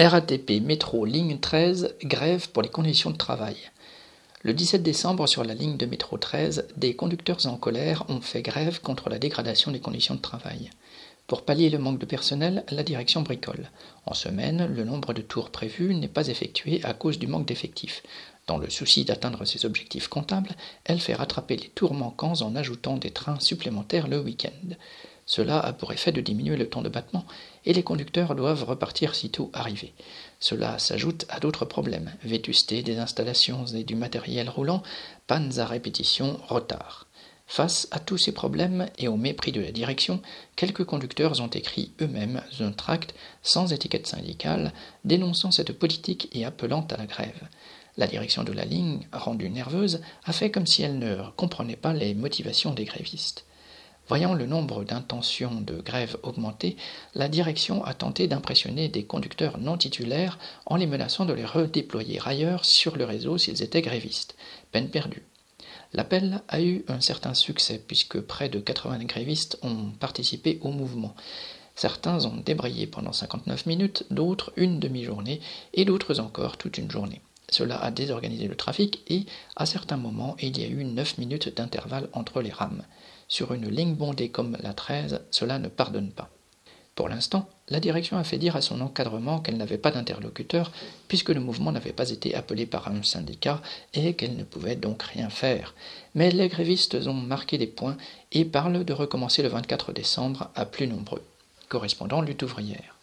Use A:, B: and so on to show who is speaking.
A: RATP métro ligne 13 grève pour les conditions de travail. Le 17 décembre, sur la ligne de métro 13, des conducteurs en colère ont fait grève contre la dégradation des conditions de travail. Pour pallier le manque de personnel, la direction bricole. En semaine, le nombre de tours prévus n'est pas effectué à cause du manque d'effectifs. Dans le souci d'atteindre ses objectifs comptables, elle fait rattraper les tours manquants en ajoutant des trains supplémentaires le week-end. Cela a pour effet de diminuer le temps de battement, et les conducteurs doivent repartir sitôt arrivés. Cela s'ajoute à d'autres problèmes, vétusté des installations et du matériel roulant, pannes à répétition, retard. Face à tous ces problèmes et au mépris de la direction, quelques conducteurs ont écrit eux-mêmes un tract sans étiquette syndicale dénonçant cette politique et appelant à la grève. La direction de la ligne, rendue nerveuse, a fait comme si elle ne comprenait pas les motivations des grévistes. Voyant le nombre d'intentions de grève augmenter, la direction a tenté d'impressionner des conducteurs non titulaires en les menaçant de les redéployer ailleurs sur le réseau s'ils étaient grévistes. Peine perdue. L'appel a eu un certain succès puisque près de 80 grévistes ont participé au mouvement. Certains ont débrayé pendant 59 minutes, d'autres une demi-journée et d'autres encore toute une journée. Cela a désorganisé le trafic et, à certains moments, il y a eu 9 minutes d'intervalle entre les rames. Sur une ligne bondée comme la 13, cela ne pardonne pas. Pour l'instant, la direction a fait dire à son encadrement qu'elle n'avait pas d'interlocuteur puisque le mouvement n'avait pas été appelé par un syndicat et qu'elle ne pouvait donc rien faire. Mais les grévistes ont marqué des points et parlent de recommencer le 24 décembre à plus nombreux. Correspondant lutte ouvrière.